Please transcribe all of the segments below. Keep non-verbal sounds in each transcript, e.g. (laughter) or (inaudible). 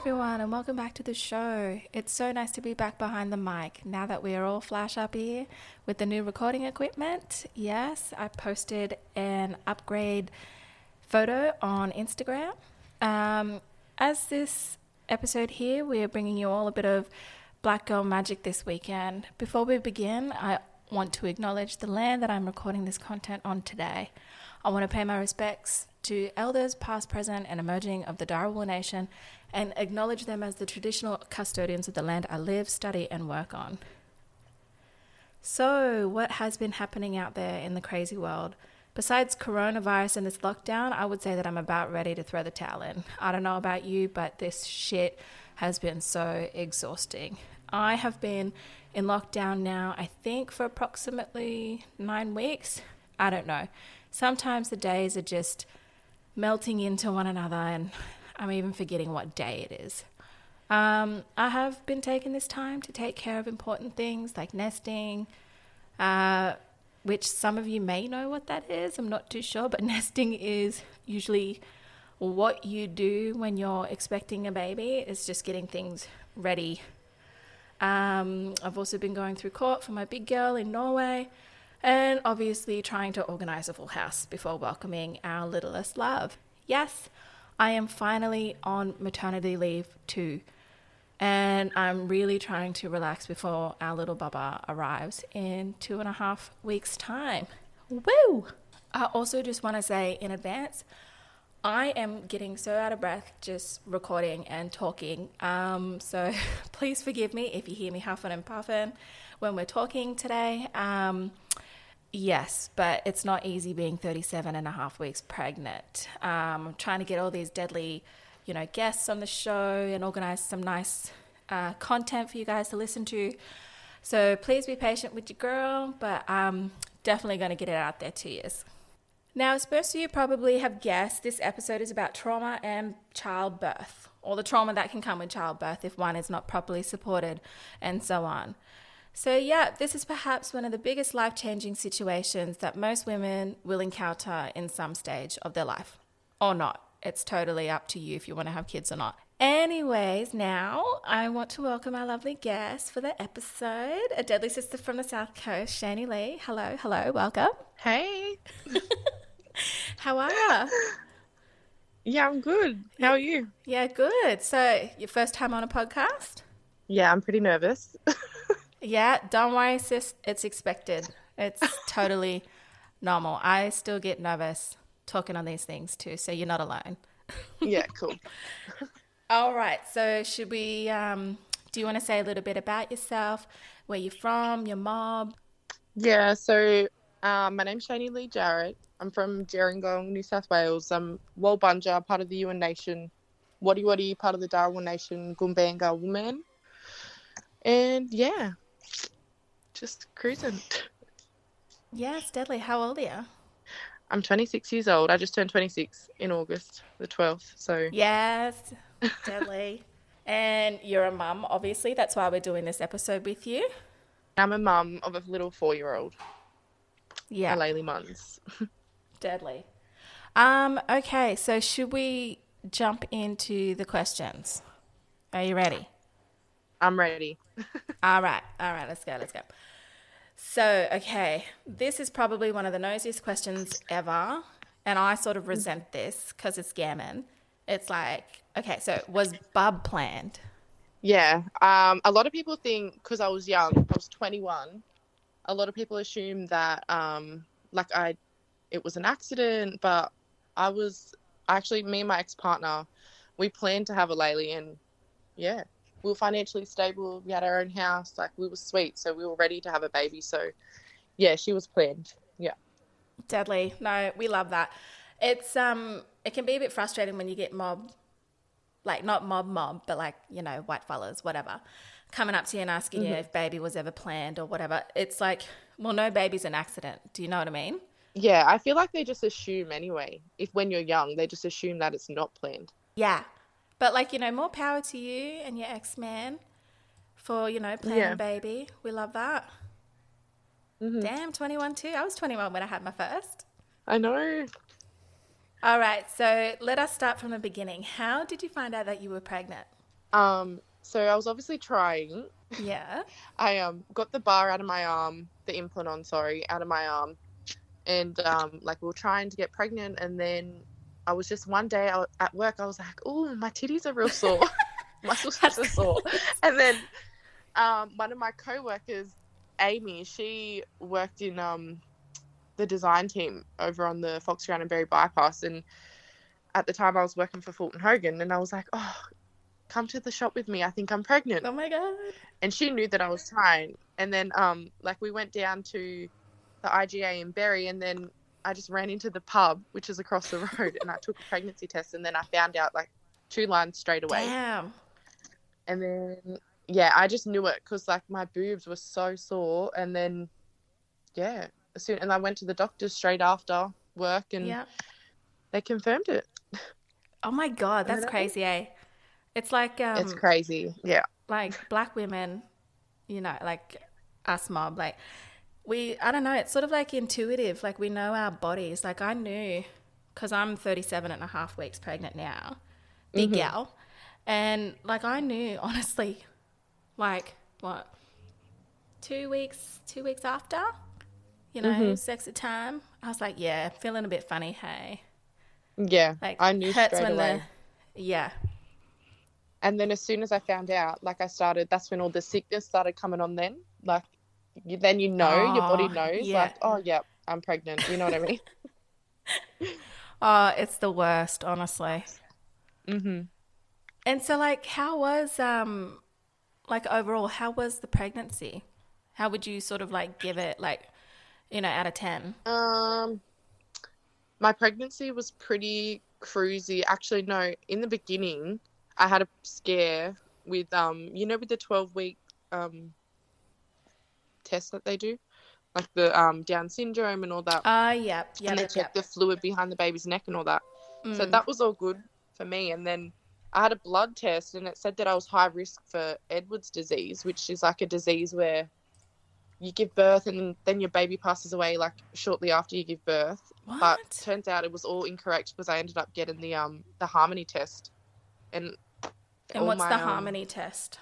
everyone, and welcome back to the show. It's so nice to be back behind the mic now that we are all flash up here with the new recording equipment. Yes, I posted an upgrade photo on Instagram. Um, as this episode here, we are bringing you all a bit of Black Girl magic this weekend. Before we begin, I want to acknowledge the land that I'm recording this content on today. I want to pay my respects to elders past, present, and emerging of the Darawal Nation and acknowledge them as the traditional custodians of the land I live, study, and work on. So, what has been happening out there in the crazy world? Besides coronavirus and this lockdown, I would say that I'm about ready to throw the towel in. I don't know about you, but this shit has been so exhausting. I have been in lockdown now, I think, for approximately nine weeks. I don't know. Sometimes the days are just melting into one another, and I'm even forgetting what day it is. Um, I have been taking this time to take care of important things like nesting, uh, which some of you may know what that is. I'm not too sure, but (laughs) nesting is usually what you do when you're expecting a baby, it's just getting things ready. Um, I've also been going through court for my big girl in Norway and obviously trying to organize a full house before welcoming our littlest love. Yes, I am finally on maternity leave too, and I'm really trying to relax before our little Baba arrives in two and a half weeks' time. Woo! I also just want to say in advance, I am getting so out of breath just recording and talking. Um, so (laughs) please forgive me if you hear me huffing and puffing when we're talking today. Um, Yes, but it's not easy being 37 and a half weeks pregnant. Um, trying to get all these deadly, you know, guests on the show and organize some nice uh, content for you guys to listen to. So please be patient with your girl, but I'm definitely going to get it out there to you. Now, as most of you probably have guessed, this episode is about trauma and childbirth, or the trauma that can come with childbirth if one is not properly supported, and so on. So, yeah, this is perhaps one of the biggest life changing situations that most women will encounter in some stage of their life, or not. It's totally up to you if you want to have kids or not. Anyways, now I want to welcome our lovely guest for the episode, a deadly sister from the South Coast, Shani Lee. Hello, hello, welcome. Hey. (laughs) How are you? Yeah, I'm good. How are you? Yeah, good. So, your first time on a podcast? Yeah, I'm pretty nervous. (laughs) Yeah, don't worry, sis. It's expected. It's (laughs) totally normal. I still get nervous talking on these things too, so you're not alone. yeah, (laughs) cool. All right. So, should we? Um, do you want to say a little bit about yourself, where you're from, your mob? Yeah. So, um, my name's Shani Lee Jarrett. I'm from Gerringong, New South Wales. I'm Walbunja, part of the Yuin Nation. Wadi Wadi, part of the Darawal Nation, Gumbaynggirr woman. And yeah, just cruising. Yes, deadly. How old are you? I'm 26 years old. I just turned 26 in August, the 12th. So yes, (laughs) deadly. and you're a mum, obviously. That's why we're doing this episode with you. I'm a mum of a little four-year-old. Yeah, Laylee Munns. (laughs) deadly. Um. Okay. So should we jump into the questions? Are you ready? I'm ready. (laughs) all right. All right. Let's go. Let's go. So, okay, this is probably one of the nosiest questions ever. And I sort of resent this because it's gammon. It's like, okay, so was Bub planned? Yeah. Um, a lot of people think because I was young, I was 21, a lot of people assume that, um, like, I, it was an accident, but I was actually, me and my ex partner, we planned to have a Laylee and yeah, we were financially stable. We had our own house. Like we were sweet, so we were ready to have a baby. So, yeah, she was planned. Yeah. Deadly. No, we love that. It's um, it can be a bit frustrating when you get mob, like not mob mob, but like you know white fellas, whatever, coming up to you and asking mm-hmm. you if baby was ever planned or whatever. It's like, well, no baby's an accident. Do you know what I mean? Yeah, I feel like they just assume anyway. If when you're young, they just assume that it's not planned. Yeah, but like, you know, more power to you and your ex man for, you know, planning yeah. baby. We love that. Mm-hmm. Damn, 21 too. I was 21 when I had my first. I know. All right, so let us start from the beginning. How did you find out that you were pregnant? Um, so I was obviously trying. Yeah. (laughs) I um got the bar out of my arm, the implant on, sorry, out of my arm, and um like we were trying to get pregnant, and then I was just one day I, at work I was like, oh, my titties are real (laughs) sore, (laughs) my sisters are sore, and then um one of my coworkers, Amy, she worked in um the design team over on the Foxground and Berry bypass, and at the time I was working for Fulton Hogan, and I was like, oh. Come to the shop with me. I think I'm pregnant Oh my god. and she knew that I was trying. And then, um, like we went down to the IGA in Berry, and then I just ran into the pub, which is across the (laughs) road, and I took a pregnancy test, and then I found out like two lines straight away. Damn. And then, yeah, I just knew it because like my boobs were so sore, and then, yeah, as soon and I went to the doctor straight after work, and Yeah. they confirmed it. Oh my god, (laughs) that's crazy, eh? It's like um it's crazy. Yeah. like black women, you know, like us mob, like we, I don't know, it's sort of like intuitive. Like we know our bodies. Like I knew, because I'm 37 and a half weeks pregnant now, big mm-hmm. gal. And like I knew, (laughs) honestly, like what, two weeks, two weeks after, you know, mm-hmm. sexy time, I was like, yeah, feeling a bit funny, hey. Yeah. Like I knew hurts straight when away. the, yeah, And then as soon as I found out, like I started, that's when all the sickness started coming on. Then, like, then you know, your body Oh, knows, yeah. like, oh yeah, I'm pregnant. You know what I mean? oh, (laughs) (laughs) it's the worst, honestly. mm-hmm. And so, like, how was, um, like, overall, how was the pregnancy? How would you sort of like give it, like, you know, out of 10? Um, my pregnancy was pretty cruisy. Actually, no. In the beginning, I had a scare with um, you know, with the 12 week um test that they do, like the um Down syndrome and all that. Ah, yep, yep, and they yep, check yep. the fluid behind the baby's neck and all that. So Mm. that was all good for me. And then I had a blood test and it said that I was high risk for Edwards disease, which is like a disease where you give birth and then your baby passes away like shortly after you give birth. What? But turns out it was all incorrect because I ended up getting the um the harmony test. And And what's my, the um, harmony test?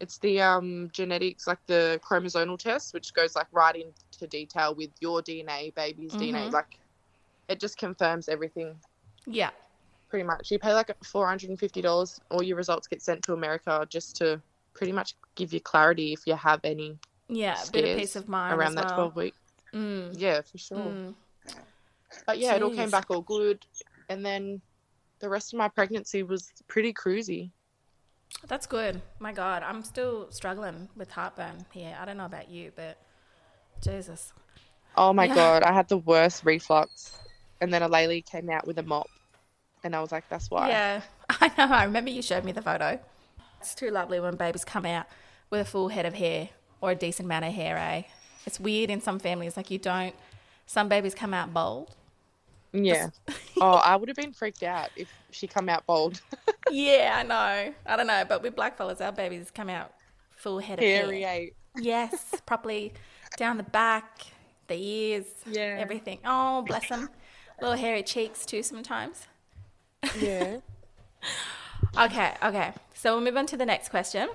It's the um genetics like the chromosomal test which goes like right into detail with your DNA, baby's DNA. Mhm. Like it just confirms everything Yeah. pretty much. You pay like four hundred and fifty dollars. All your results get sent to America just to pretty much give you clarity if you have any Yeah, a bit of peace of mind. around that well. twelve week. Mm, Yeah, for sure. mm. But yeah, it all came back all good, and then the rest of my pregnancy was pretty cruisy. That's good. My God, I'm still struggling with heartburn here. I don't know about you, but Jesus. Oh my Yeah. god, I had the worst reflux, and then a lady came out with a mop, and I was like, "That's why." Yeah, (laughs) I know. I remember you showed me the photo. It's too lovely when babies come out with a full head of hair or a decent amount of hair, eh? It's weird in some families, like you don't. Some babies come out bald. Yeah. (laughs) oh, I would have been freaked out if she come out bald, (laughs) yeah, I know. I don't know, but with black fellas, our babies come out full head of hairy. hair. eh? Yes, (laughs) properly down the back, the ears, Yeah. everything. Oh, bless them. Little hairy cheeks too sometimes. Yeah. Okay, okay. So we'll move on to the next question.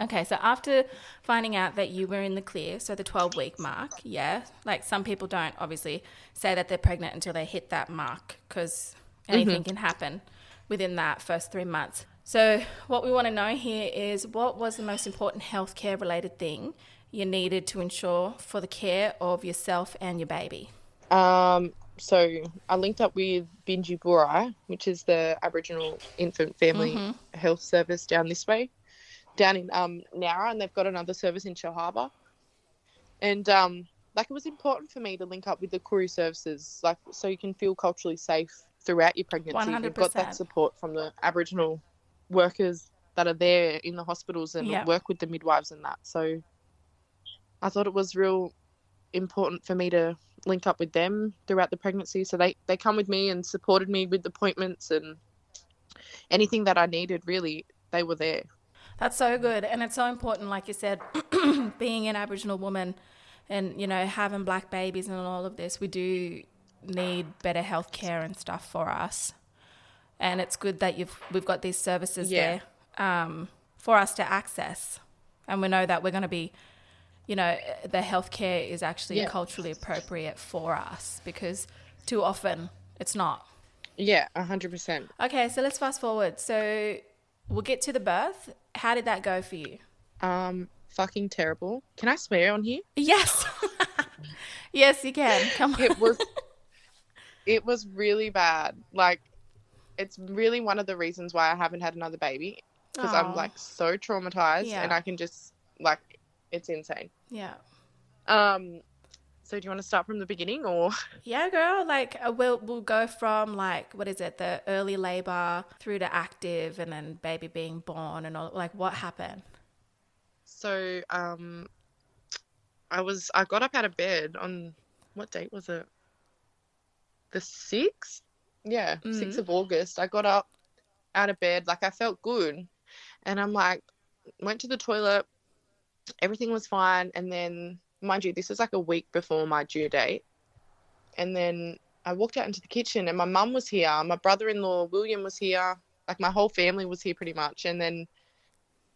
Okay, so after finding out that you were in the clear, so the 12 week mark, yeah, like some people don't obviously say that they're pregnant until they hit that mark because anything can happen within that first three months. So, what we want to know here is what was the most important healthcare related thing you needed to ensure for the care of yourself and your baby? Um, so I linked up with Binji Bura, which is the Aboriginal Infant Family Health Service down this way, down in um Nowra, and they've got another service in Shellharbour. And um, like it was important for me to link up with the Koori services, like so you can feel culturally safe throughout your pregnancy. You've got that support from the Aboriginal workers that are there in the hospitals and Yeah. work with the midwives and that. So I thought it was real important for me to link up with them throughout the pregnancy. So they, they come with me and supported me with appointments and anything that I needed, really, they were there. That's so good. And it's so important, like you said, (clears throat) being an Aboriginal woman and, you know, having black babies and all of this, we do need better health care and stuff for us. and it's good that you've we've got these services Yeah. there um, for us to access, and we know that we're going to be, you know, the healthcare is actually Yeah. culturally appropriate for us because too often it's not. Yeah, a hundred percent. Okay, so let's fast forward. So we'll get to the birth. How did that go for you? Um, fucking terrible. Can I swear on here? Yes. (laughs) yes, you can. Come on. It was. (laughs) it was really bad. Like, it's really one of the reasons why I haven't had another baby because I'm like so traumatized, Yeah. and I can just like, it's insane. Yeah. Um, so do you want to start from the beginning or? Yeah, girl. Like uh, we'll we'll go from like what is it, the early labor through to active, and then baby being born, and all. Like what happened? So, um, I was I got up out of bed on what date was it? The sixth, yeah, sixth Mhm. of August. I got up out of bed like I felt good, and I'm like, went to the toilet. Everything was fine, and then mind you, this was like a week before my due date, and then I walked out into the kitchen, and my mum was here, my brother-in-law William was here, like my whole family was here pretty much, and then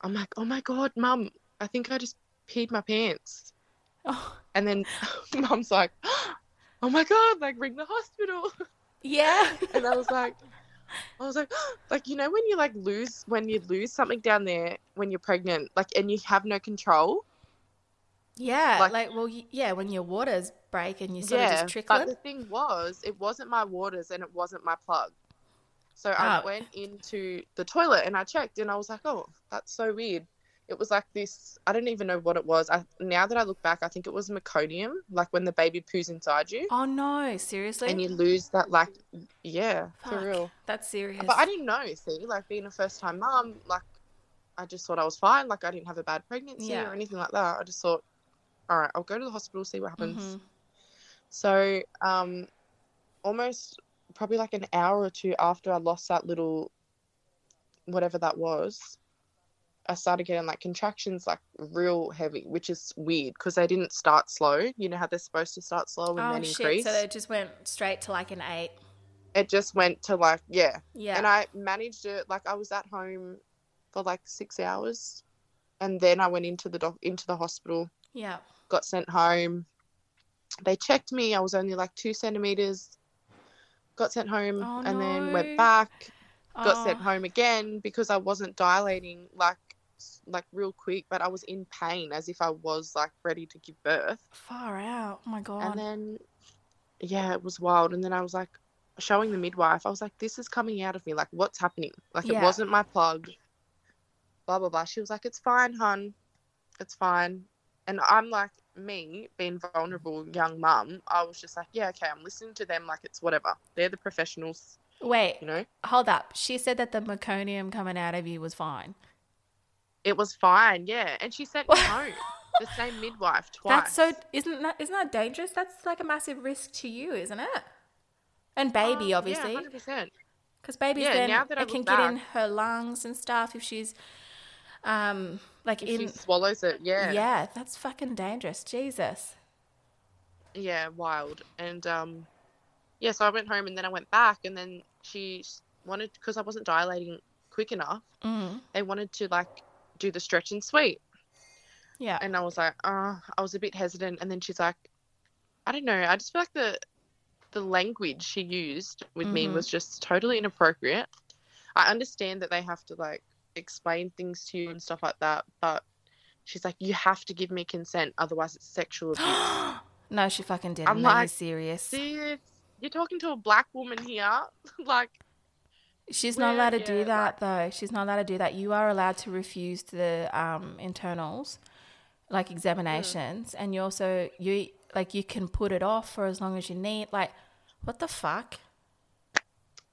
I'm like, oh my god, mum, I think I just peed my pants. Oh, And then (laughs) mum's like, oh my god, like ring the hospital. yeah. (laughs) And I was like, I was like, (gasps) like you know when you like lose when you lose something down there when you're pregnant, like and you have no control. Yeah. like- Like, well, yeah. When your waters break and you sort yeah, of just but trickling. the thing was, it wasn't my waters and it wasn't my plug. So Oh. I ah. went into the toilet and I checked and I was like, oh, that's so weird. It was like this. I don't even know what it was. I, now that I look back, I think it was meconium, like when the baby poos inside you. Oh no! Seriously? and you lose that like yeah Fuck, for real That's serious. but i didn't know see like being a first time mom, like i just thought i was fine like i didn't have a bad pregnancy Yeah. or anything like that i just thought all right i'll go to the hospital see what happens Mhm. so um almost probably like an hour or two after i lost that little whatever that was i started getting like contractions like real heavy which is weird because they didn't start slow you know how they're supposed to start slow and Oh then shit! increase So they just went straight to like an eight. it just went to like yeah Yeah. and I managed it like I was at home for like six hours, and then I went into the doc- into the hospital, yeah. Got sent home. They checked me. I was only like two centimeters. Got sent home, Oh, and then went back. Got Oh, sent home again because I wasn't dilating like like real quick, but I was in pain as if I was like ready to give birth. Far out. Oh my god. And then, yeah, it was wild. And then I was like, showing the midwife, I was like, this is coming out of me. Like, what's happening? Like, Yeah. it wasn't my plug. Blah, blah, blah. She was like, it's fine, hun. It's fine. And I'm like, me being vulnerable, young mum, I was just like, yeah, okay, I'm listening to them like it's whatever. They're the professionals, Wait, you know? hold up. She said that the meconium coming out of you was fine. It was fine, yeah. And she sent me home. The same midwife twice. That's so isn't that isn't that dangerous? That's like a massive risk to you, isn't it? And baby, Um, obviously, Yeah, 100%. because baby's Yeah, then now that I it can get in her lungs and stuff if she's, um, like If in she swallows it, yeah. yeah, that's fucking dangerous. Jesus. yeah, wild. And um, yeah, so I went home and then I went back, and then she wanted because I wasn't dilating quick enough. Mm. They wanted to like do the stretch and sweep, Yeah. and I was like, uh, I was a bit hesitant. And then she's like, I don't know, I just feel like the the language she used with me Mhm. was just totally inappropriate. I understand that they have to like explain things to you and stuff like that, but she's like, you have to give me consent, otherwise it's sexual (gasps) abuse. no, she fucking didn't. I'm like, serious? Sis, you're talking to a black woman here. (laughs) like, She's not allowed to do yeah, that though. She's not allowed to do that. You are allowed to refuse the um, internals, like examinations, and you also you like you can put it off for as long as you need. Like, what the fuck?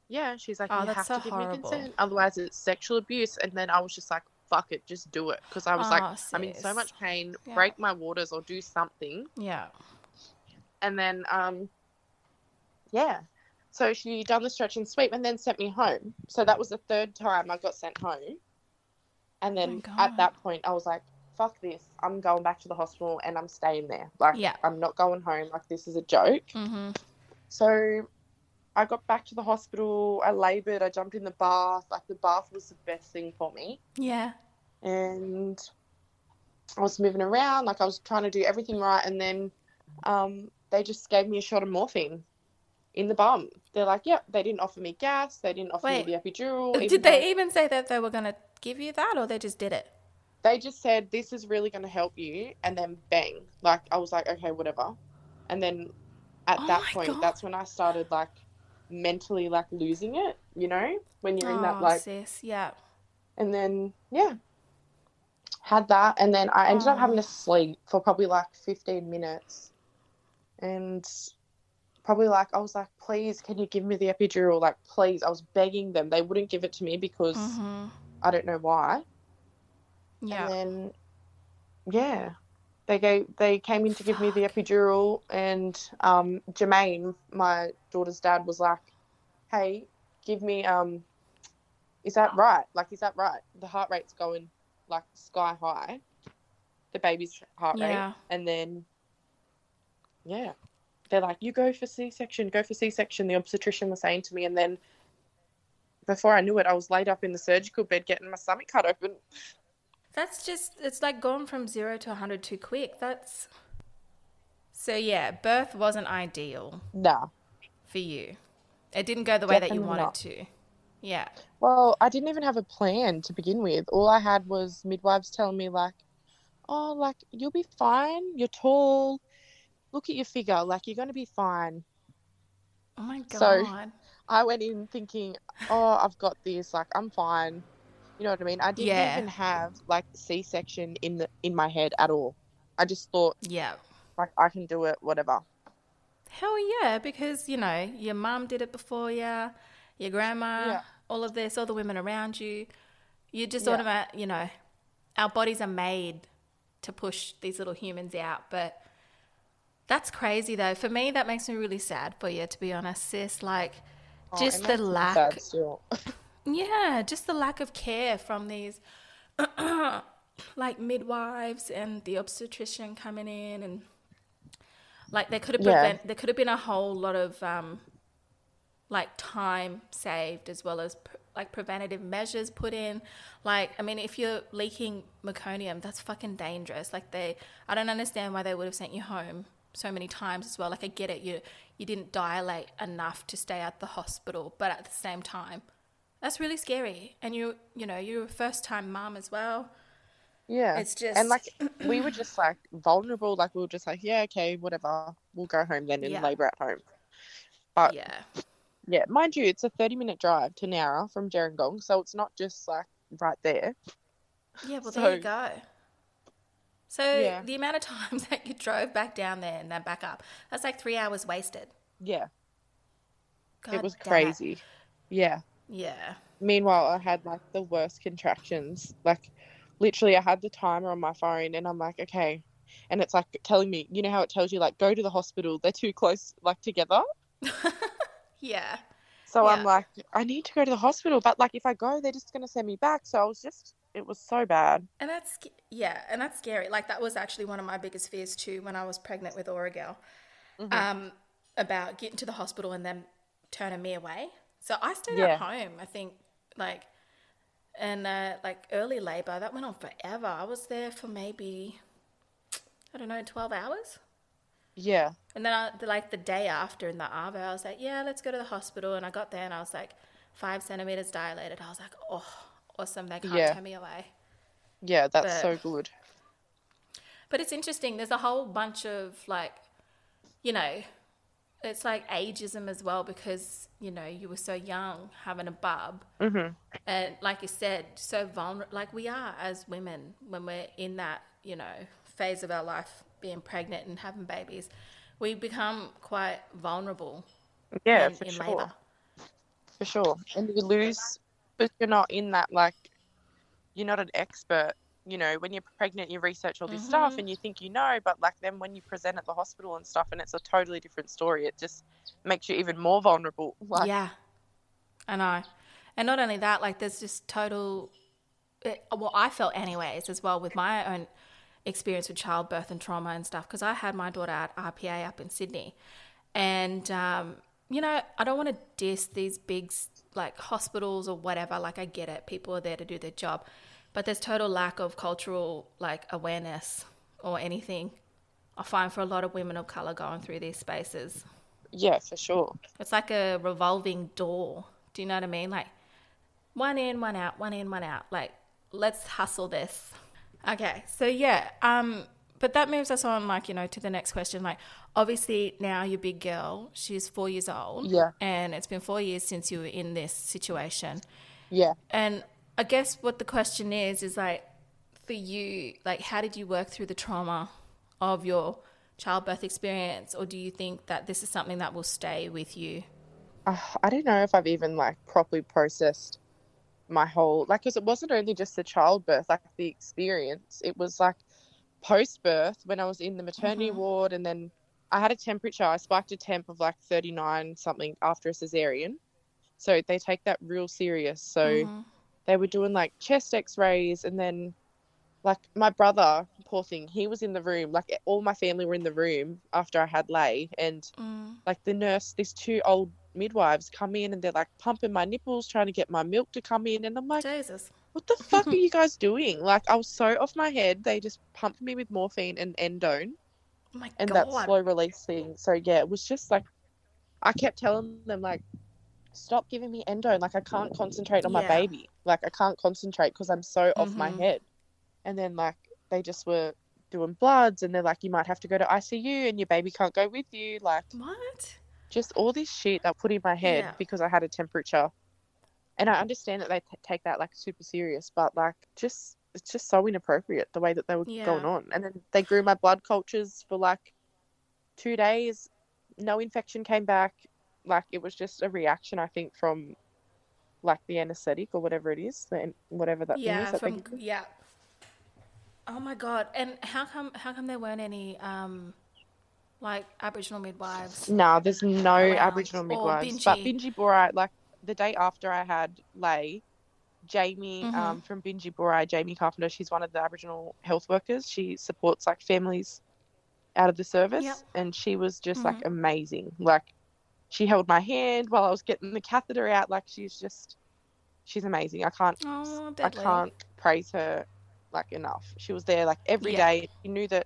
Yeah, she's like, Oh, you have so to give horrible. me consent, otherwise it's sexual abuse. And then I was just like, fuck it, just do it. Because I was like, Oh, I'm in so much pain, Yeah. break my waters or do something. Yeah. And then, um, yeah. So she done the stretch and sweep and then sent me home. So that was the third time I got sent home. And then Oh at that point, I was like, fuck this. I'm going back to the hospital and I'm staying there. Like, Yeah. I'm not going home. Like, this is a joke. Mm-hmm. So I got back to the hospital. I labored. I jumped in the bath. Like the bath was the best thing for me. Yeah. And I was moving around. Like I was trying to do everything right. And then um, they just gave me a shot of morphine in the bum. They're like, yep. They didn't offer me gas. They didn't offer Wait, me the epidural. Did they even say that they were going to give you that or they just did it? they just said this is really going to help you and then bang like i was like okay whatever and then at Oh that point God. that's when i started like mentally like losing it you know when you're in that Oh, like sis. Yeah. and then yeah had that and then i ended up having Oh. to sleep for probably like 15 minutes and probably like i was like please can you give me the epidural like please i was begging them they wouldn't give it to me because hmm i don't know why Yeah. and then, yeah, they gave they came in to give me the epidural, and um, Jermaine, my daughter's dad, was like, "Hey, give me um, is that right? Like, is that right? The heart rate's going like sky high, the baby's heart rate, Yeah. and then, yeah." They're like, you go for C section, go for C section. The obstetrician was saying to me, and then before I knew it, I was laid up in the surgical bed getting my stomach cut open. That's just, it's like gone from zero to 100 too quick. That's. So, yeah, birth wasn't ideal No. for you. It didn't go the way that you wanted not. to. Yeah. Well, I didn't even have a plan to begin with. All I had was midwives telling me, like, oh, like, you'll be fine. You're tall. Look at your figure. Like, you're going to be fine. Oh my God. So- I went in thinking, oh, I've got this. Like, I'm fine. You know what I mean? I didn't Yeah. even have, like, C section in, the, in my head at all. I just thought, yeah. like, I can do it, whatever. Hell yeah, because, you know, your mum did it before you, your grandma, Yeah. all of this, all the women around you. You just Yeah. automatic, uh, you know, our bodies are made to push these little humans out. But that's crazy though. For me, that makes me really sad for you, to be honest, sis. Like, Oh, just the lack. (laughs) Yeah, just the lack of care from these (clears throat) like midwives and the obstetrician coming in and like there could have Yeah. there could have been a whole lot of um like time saved as well as pr- like preventative measures put in. Like i mean if you're leaking meconium that's fucking dangerous. Like they i don't understand why they would have sent you home so many times as well. Like i get it you you didn't dilate enough to stay at the hospital but at the same time that's really scary and you you know you're a first time mom as well Yeah. It's just- and like we were just like vulnerable, like we were just like, Yeah, okay, whatever. We'll go home then and Yeah. labour at home. But yeah yeah, mind you, it's a thirty minute drive to Nowra from Gerringong, so it's not just like right there. Yeah, well, So- there you go. So Yeah. the amount of times (laughs) that you drove back down there and then back up, that's like three hours wasted. Yeah. God it was crazy. Yeah. Yeah. Meanwhile I had like the worst contractions. Like literally I had the timer on my phone and I'm like, okay. And it's like telling me, you know how it tells you like go to the hospital, they're too close like together. (laughs) Yeah. So Yeah. I'm like, I need to go to the hospital, but like if I go, they're just gonna send me back. So I was just, it was so bad. And that's yeah, and that's scary. Like that was actually one of my biggest fears too when I was pregnant with Origel, Mm-hmm. um, about getting to the hospital and them turning me away. So I stayed Yeah. at home. I think like, and uh, like early labor that went on forever. I was there for maybe, I don't know, twelve hours. Yeah, And then I, the, like the day after in the ARVO, I was like, yeah, let's go to the hospital. And I got there and I was like five centimeters dilated. I was like, oh, awesome. They can't Yeah. turn me away. yeah, that's But- so good. But it's interesting. There's a whole bunch of like, you know, it's like ageism as well because, you know, you were so young having a bub. Mhm. And like you said, so vulnerable, like we are as women when we're in that, you know, phase of our life, being pregnant and having babies, we become quite vulnerable Yeah, in, for in sure, labor. for sure. And you lose because you're not in that like, you're not an expert. You know, when you're pregnant, you research all this stuff Mhm. and you think you know, but like then when you present at the hospital and stuff, and it's a totally different story, it just makes you even more vulnerable. (laughs) Like, yeah, I know. And not only that, like there's just total. It, well, I felt anyways as well with my own experience with childbirth and trauma and stuff because I had my daughter at RPA up in Sydney, and um, you know, I don't want to diss these big like hospitals or whatever. Like, I get it. People are there to do their job. But there's total lack of cultural like awareness or anything. I find for a lot of women of color going through these spaces. Yeah, for sure. It's like a revolving door. Do you know what I mean? Like one in, one out, one in, one out. Like let's hustle this. Okay, so yeah, um, but that moves us on, like you know, to the next question. Like, obviously now your big girl, she's four years old. Yeah. and it's been four years since you were in this situation. Yeah. And I guess what the question is is like for you, like how did you work through the trauma of your childbirth experience, or do you think that this is something that will stay with you? Uh, I don't know if I've even like properly processed my whole like because it wasn't only just the childbirth, like the experience. It was like post birth when I was in the maternity Mhm. ward, and then I had a temperature. I spiked a temp of like thirty nine something after a cesarean, so they take that real serious. So. Mhm. They were doing like chest x-rays and then like my brother poor thing he was in the room like all my family were in the room after i had lay and Mm. like the nurse these two old midwives come in and they're like pumping my nipples trying to get my milk to come in and i'm like Jesus. what the fuck are you (laughs) guys doing like i was so off my head they just pumped me with morphine and endone Oh my and God. that slow release thing. So yeah, it was just like I kept telling them like, stop giving me endo. Like I can't concentrate on my baby. Like I can't concentrate because I'm so off my Mhm. head. And then like they just were doing bloods and they're like, you might have to go to ICU and your baby can't go with you. Like What? just all this shit that put in my head Yeah. because I had a temperature. And I understand that they t- take that like super serious, but like just it's just so inappropriate the way that they were Yeah. going on. And then they grew my blood cultures for like two days. No infection came back. Like it was just a reaction, I think, from like the anesthetic or whatever it is, the, whatever that thing Yeah, is that from yeah. Oh my god! And how come how come there weren't any um like Aboriginal midwives? No, there's no around. Aboriginal Or midwives. But Binji. Borai, like the day after I had Lay, Jamie Mhm. um, from Binji Borai, Jamie Carpenter, she's one of the Aboriginal health workers. She supports like families out of the service, Yep. and she was just Mhm. like amazing. Like she held my hand while I was getting the catheter out. Like she's just, she's amazing. I can't, Oh, I can't praise her like enough. She was there like every Yeah. day. She knew that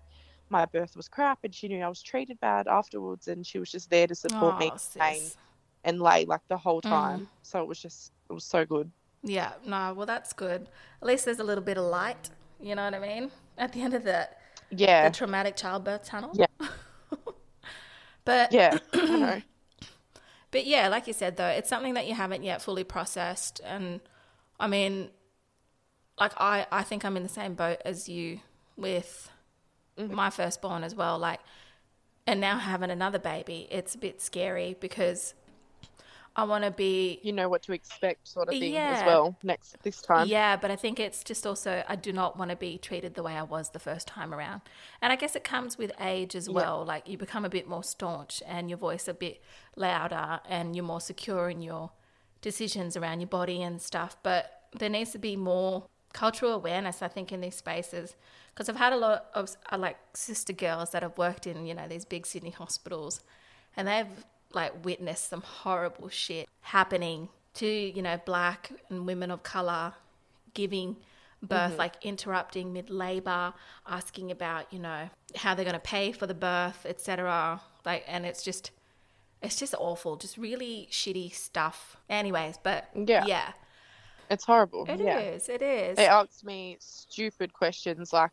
my birth was crap, and she knew I was treated bad afterwards, and she was just there to support me Oh, in pain and lay like the whole Mm. time. So it was just, it was so good. Yeah, no, well that's good. At least there's a little bit of light. You know what I mean? At the end of the Yeah, the traumatic childbirth tunnel. Yeah. (laughs) but yeah, I know. (clears throat) But yeah, like you said though, it's something that you haven't yet fully processed and I mean like I I think I'm in the same boat as you with Mhm. my firstborn as well like and now having another baby, it's a bit scary because I want to be You know what to expect, sort of thing as well. Next this time. Yeah, but I think it's just also I do not want to be treated the way I was the first time around. And I guess it comes with age as Yeah. well. Like you become a bit more staunch and your voice a bit louder and you're more secure in your decisions around your body and stuff. But there needs to be more cultural awareness, I think, in these spaces. Because I've had a lot of uh, like sister girls that have worked in, you know, these big Sydney hospitals and they've like witnessed some horrible shit happening to you know black and women of color giving birth mm-hmm. like interrupting mid labor asking about you know how they're going to pay for the birth etc like and it's just it's just awful just really shitty stuff anyways but Yeah. yeah It's horrible. it yeah. is. it is They asked me stupid questions like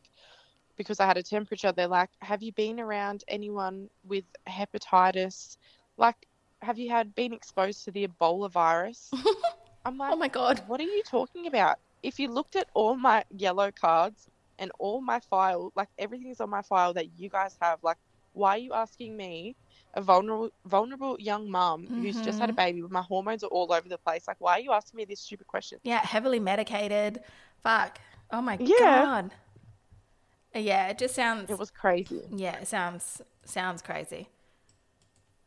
because I had a temperature, they're like, Have you been around anyone with hepatitis? Like, have you had been exposed to the Ebola virus? (laughs) I'm like, oh my god What are you talking about? If you looked at all my yellow cards and all my file, like everything's on my file that you guys have, like, why are you asking me, a vulnerable, vulnerable young mum who's just had a Mhm. baby, my hormones are all over the place? Like, why are you asking me this stupid question? Yeah, heavily medicated. Fuck. Oh my Yeah. god. Yeah, it just sounds. It was crazy. Yeah, it sounds sounds crazy.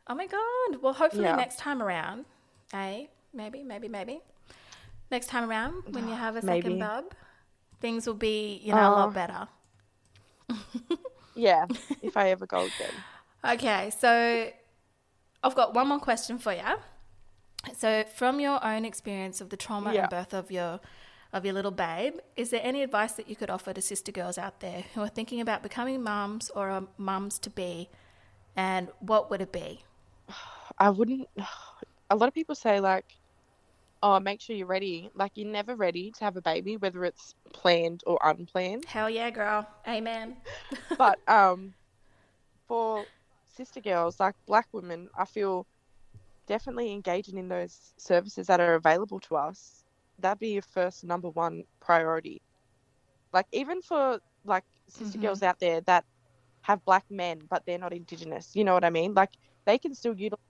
Oh my god. Well, hopefully Yeah. next time around, eh? Maybe, maybe, maybe. Next time around, when you have a second Maybe. bub, things will be you know a Oh. lot better. Yeah, (laughs) if I ever go again. Okay, so I've got one more question for you. So, from your own experience of the trauma Yeah. and birth of your of your little babe, is there any advice that you could offer to sister girls out there who are thinking about becoming mums or are mums to be? And what would it be? (sighs) I wouldn't. (sighs) A lot of people say like, "Oh, make sure you're ready." Like you're never ready to have a baby, whether it's planned or unplanned. Hell yeah, girl. Amen. (laughs) But um, for sister girls like black women, I feel definitely engaging in those services that are available to us. That'd be your first number one priority. Like even for like sister Mhm. girls out there that have black men but they're not indigenous, you know what I mean? Like they can still utilize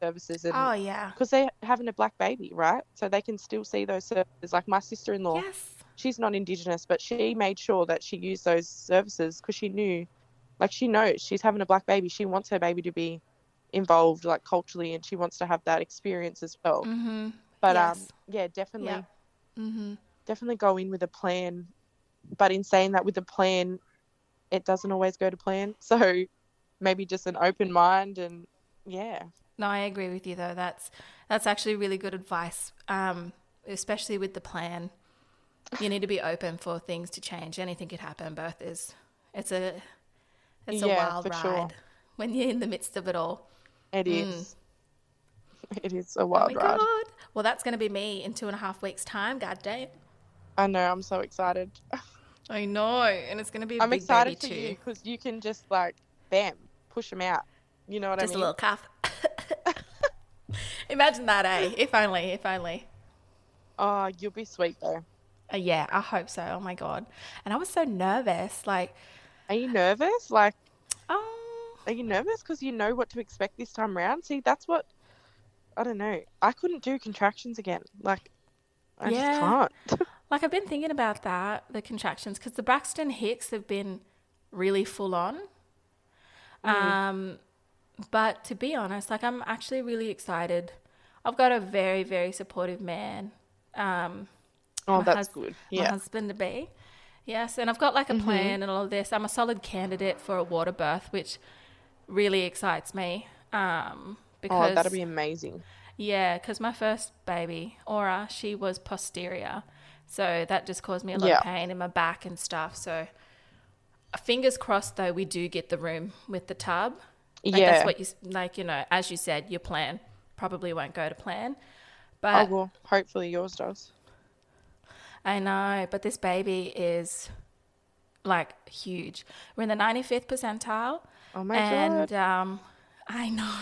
services and Oh yeah. because they're having a black baby, right? So they can still see those services. Like my sister-in-law, Yes. she's not indigenous, but she made sure that she used those services because she knew, like she knows she's having a black baby. She wants her baby to be involved, like culturally, and she wants to have that experience as well. Mm-hmm. But um, yeah, definitely, Yeah. Mm-hmm. definitely go in with a plan. But in saying that, with a plan, it doesn't always go to plan. (laughs) So maybe just an open mind and yeah, No, I agree with you though. That's that's actually really good advice. Um, especially with the plan. You need to be open for things to change. Anything could happen. Birth is it's a it's a Yeah, wild ride sure. when you're in the midst of it all. it Mm. is. (laughs) It is a Oh wild my ride. god. Well that's gonna be me in two and a half weeks time, god damn. I know. I'm so excited. I know. And it's gonna be a I'm big excited for baby you because you can just like, bam, push them out. You know what Just I a mean? little cough. (laughs) Imagine that, eh? If only, if only. Oh, you'll be sweet though. Uh, yeah, I hope so. Oh my god. And I was so nervous. Like, Are you nervous? Like, oh are you nervous because you know what to expect this time around? See, that's what I don't know. I couldn't do contractions again. Like, I Yeah. just can't. (laughs) Like I've been thinking about that, the contractions, because the Braxton Hicks have been really full on. Um, but to be honest, like I'm actually really excited. I've got a very, very supportive man. Um, oh, that's hus- good. my Yeah. husband to be. Yes, and I've got like a plan and all of this. I'm a solid candidate for a water birth, which really excites me. Um, because Oh, that'll be amazing. yeah, because my first baby, Aura, she was posterior. So that just caused me a lot Yeah. of pain in my back and stuff. So fingers crossed, though, we do get the room with the tub. Like yeah. That's what you, like, you know, as you said, your plan probably won't go to plan. oh, But well, hopefully yours does. I know, but this baby is like huge. We're in the 95th percentile. Oh my and god. um, I know.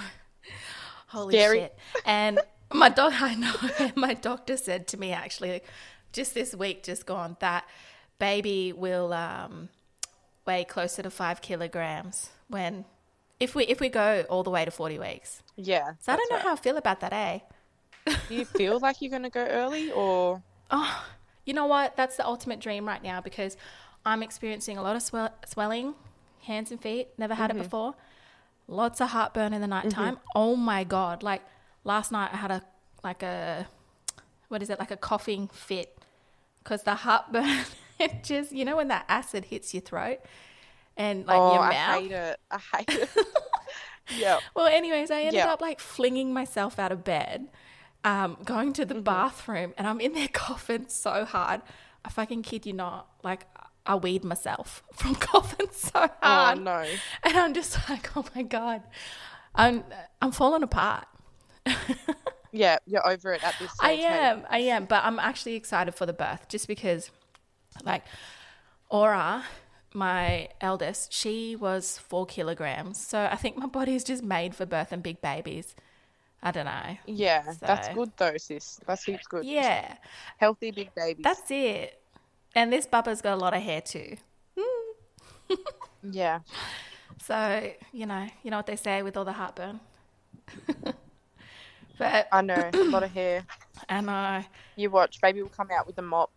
(laughs) Holy Scary. shit! And my dog, (laughs) I know. (laughs) my doctor said to me actually, just this week, just gone, that baby will um, weigh closer to five kilograms when if we if we go all the way to forty weeks. Yeah. So I don't know that's how I feel about that, eh? Do you feel (laughs) like you're gonna go early or? Oh, you know what? That's the ultimate dream right now because I'm experiencing a lot of swell- swelling, hands and feet. Never had Mm-hmm. it before. Lots of heartburn in the nighttime. Oh my god! Like last night, I had a like a what is it? Like a coughing fit because the heartburn. (laughs) It just you know when that acid hits your throat and like oh, your I hate it. I hate (laughs) it. yeah. Well, anyways, I ended Yeah. up like flinging myself out of bed, um, going to the Mm-hmm. bathroom, and I'm in there (laughs) coughing so hard. I fucking kid you not. Like, I weed myself (laughs) from coughing so hard. Oh hard. no. And I'm just like, oh my God. I'm, I'm falling apart. Yeah, you're over it at this I stage. hey? am, I am, but I'm actually excited for the birth just because, like, Aura, my eldest, she was four kilograms. So I think my body is just made for birth and big babies. I don't know. Yeah, that's good though, sis. That's heaps good. Yeah, Healthy big babies. that's it. And this bubba's got a lot of hair too. (laughs) yeah. So, you know, you know what they say with all the heartburn. (laughs) but I know. A lot of hair. and (clears throat) I You watch, baby will come out with a mop.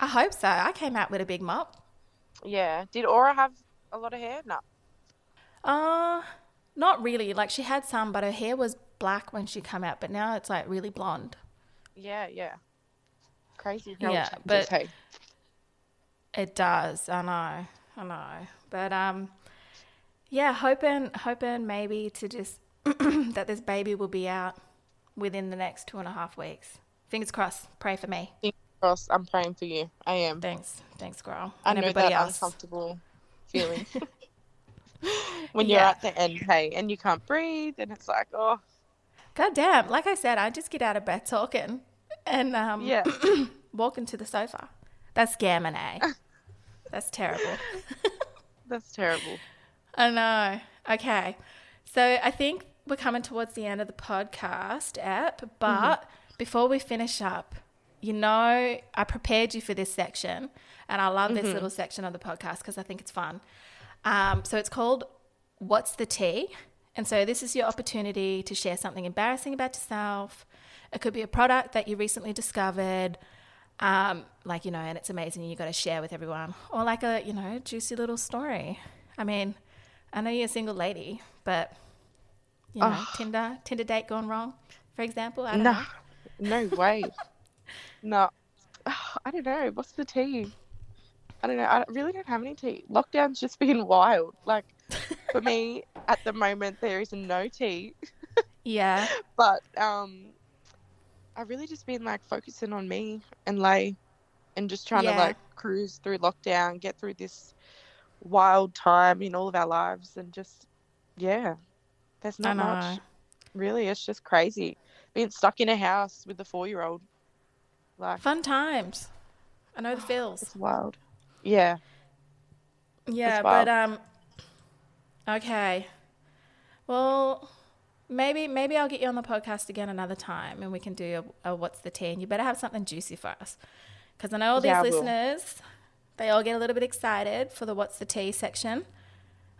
I hope so. I came out with a big mop. Yeah. Did Aura have a lot of hair? No. Uh not really. Like she had some, but her hair was black when she came out, but now it's like really blonde. Yeah, yeah. Crazy Yeah, changes, but- hey. It does. I know. I know. But um yeah, hoping hoping maybe to just (clears throat) that this baby will be out within the next two and a half weeks. Fingers crossed. Pray for me. I'm praying for you. I am. Thanks. Thanks, girl. I and know everybody that else. uncomfortable feeling (laughs) when you're Yeah. at the end, hey, and you can't breathe, and it's like, oh, God damn. Like I said, I just get out of bed talking and um, yeah, (clears throat) walk into the sofa. That's scamming, (laughs) eh? That's terrible. (laughs) that's terrible. I know. Okay. So I think we're coming towards the end of the podcast app, but before we finish up, you know, I prepared you for this section, and I love this little section of the podcast because I think it's fun. Um, so it's called What's the Tea? And so this is your opportunity to share something embarrassing about yourself. It could be a product that you recently discovered, um, like, you know, and it's amazing and you got to share with everyone, or like a, you know, juicy little story. I mean, I know you're a single lady, but, you know, Oh. Tinder, Tinder date gone wrong, for example. I don't know. No, no way. (laughs) no, (sighs) I don't know. What's the tea? I don't know. I really don't have any tea. Lockdown's just been (laughs) wild. Like for me, at the moment, there is no tea. Yeah. (laughs) But um, I've really just been like focusing on me and lay, and just trying Yeah. to like cruise through lockdown, get through this wild time in all of our lives, and just yeah, there's not much. Really, it's just crazy being stuck in a house with a four-year-old. Like Fun times. I know the (sighs) feels. it's wild. Yeah, Yeah, but um okay. Well, maybe maybe I'll get you on the podcast again another time and we can do a, a what's the tea and you better have something juicy for us. Cuz I know all these Yeah, listeners they all get a little bit excited for the what's the tea section.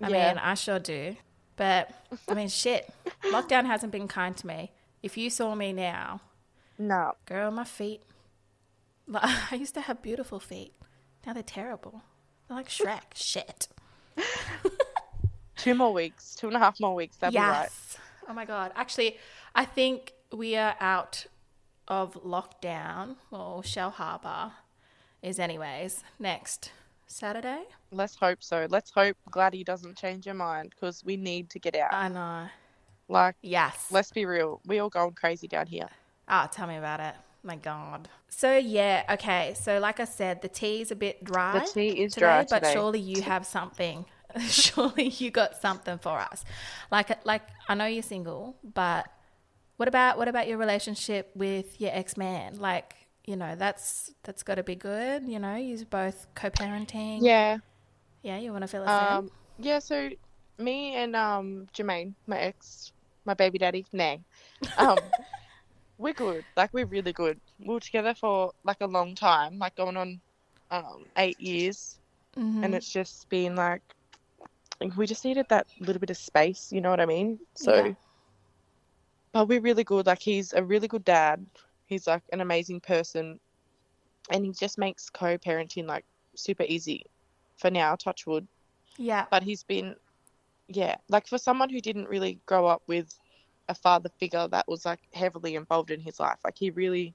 I Yeah. mean, I sure do. But I mean, shit. (laughs) Lockdown hasn't been kind to me. If you saw me now, no, girl, my feet (laughs) I used to have beautiful feet. Now they're terrible. They're like Shrek. (laughs) shit. two more weeks, two and a half more weeks. That'll be right. Yes. Oh my god. Actually, I think we are out of lockdown. Well, Shellharbour is anyways next Saturday. Let's hope so. Let's hope Gladdy doesn't change her mind because we need to get out. I know. like, Yes. let's be real. We all going crazy down here. Ah, tell me about it. My god. So yeah, okay. So like I said, the tea is a bit dry. The tea is today, dry but today. surely you have something. (laughs) surely you got something for us. Like like I know you're single, but what about what about your relationship with your ex man? Like you know that's that's got to be good. You know, you're both co-parenting. Yeah. yeah. You want to fill us Um. Yeah. So me and um Jermaine, my ex, my baby daddy, nay, um, (laughs) we're good. Like we're really good. We were together for like a long time, like going on um eight years? Mhm. and it's just been like we just needed that little bit of space. You know what I mean? So. Yeah. But we're really good. Like he's a really good dad. He's like an amazing person, and he just makes co-parenting like super easy for now. Touch wood. yeah. But he's been, yeah, like for someone who didn't really grow up with a father figure that was like heavily involved in his life. Like he really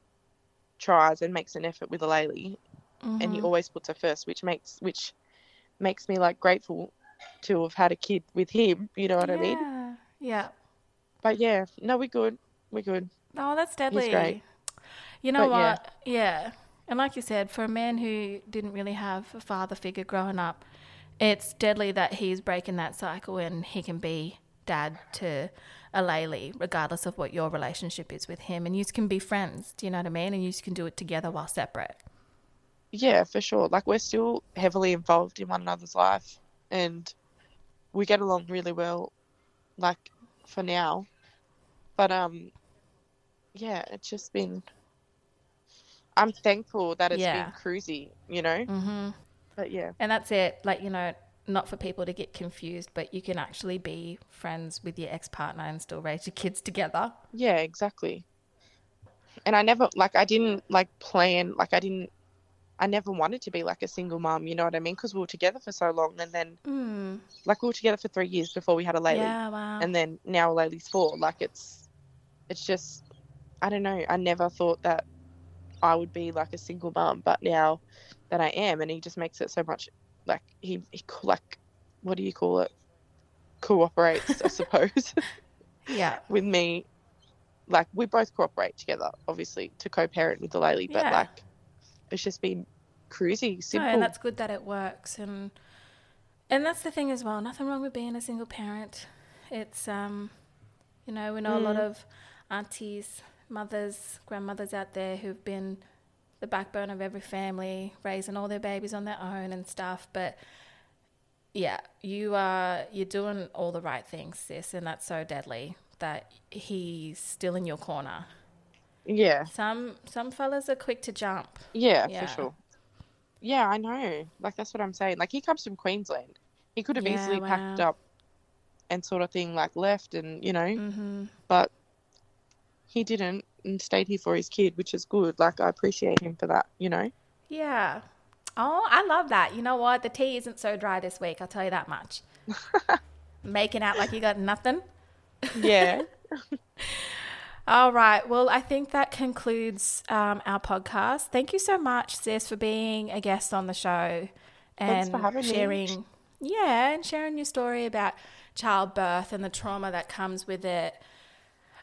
tries and makes an effort with Alayli, and he Mhm. always puts her first, which makes which makes me like grateful to have had a kid with him. You know what I mean? Yeah. Yeah. But yeah, no, we're good. We're good. Oh, that's deadly. He's great. You know But yeah. what? Yeah. And like you said, for a man who didn't really have a father figure growing up, it's deadly that he's breaking that cycle and he can be dad to a Laylee, regardless of what your relationship is with him. And you can be friends, do you know what I mean? And you can do it together while separate. Yeah, for sure. Like we're still heavily involved in one another's life and we get along really well like for now. But um yeah, it's just been I'm thankful that it's Yeah. been cruisy, you know? Mm-hmm. But yeah. And that's it. Like, you know, not for people to get confused, but you can actually be friends with your ex partner and still raise your kids together. Yeah, exactly. And I never like I didn't like plan like I didn't I never wanted to be like a single mom, you know what I mean? Because we were together for so long and then Mm. like we were together for three years before we had a lady. Yeah, wow. and then now Laylee's four. Like it's, it's just, I don't know. I never thought that I would be like a single mom, but now that I am, and he just makes it so much like he, he like, what do you call it? Cooperates, I (laughs) suppose. Yeah. with me. Like we both cooperate together, obviously, to co-parent with the Laylee, but Yeah. like it's just been cruisy, No, simple. and that's good that it works and and that's the thing as well. Nothing wrong with being a single parent. It's um you know, we know a lot Mm. of aunties, mothers, grandmothers out there who've been the backbone of every family, raising all their babies on their own and stuff, but yeah, you are you're doing all the right things, sis, and that's so deadly that he's still in your corner. yeah, Some some fellas are quick to jump. yeah, Yeah. for sure. Yeah, I know. Like that's what I'm saying. Like he comes from Queensland. He could have Yeah, easily packed up and sort of thing, like left and you know, Mm-hmm. but he didn't and stayed here for his kid, which is good. Like I appreciate him for that. You know. Yeah. Oh, I love that. You know what? The tea isn't so dry this week. I'll tell you that much. (laughs) Making out like you got nothing. Yeah. (laughs) (laughs) All right. Well, I think that concludes um, our podcast. Thank you so much, sis, for being a guest on the show and having me. sharing. Yeah, and sharing your story about childbirth and the trauma that comes with it.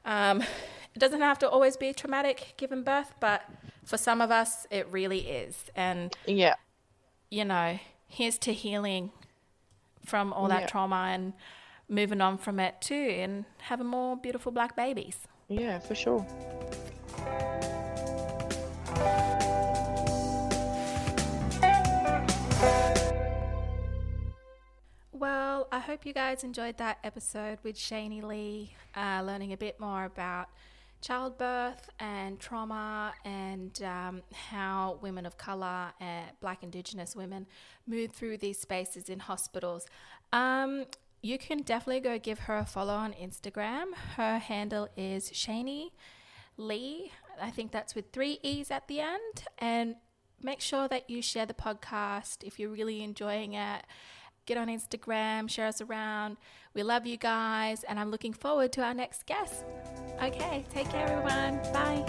Um, it doesn't have to always be traumatic giving birth, but for some of us, it really is. And yeah. you know, here's to healing from all that Yeah. trauma and moving on from it too and having more beautiful black babies. Yeah, for sure. Well, I hope you guys enjoyed that episode with Shani Lee, uh, learning a bit more about childbirth and trauma and um, how women of colour and black indigenous women move through these spaces in hospitals. Um, you can definitely go give her a follow on Instagram. Her handle is Shani Lee. I think that's with three E's at the end. And make sure that you share the podcast if you're really enjoying it get on Instagram, share us around. We love you guys, and I'm looking forward to our next guest. Okay, take care, everyone. Bye.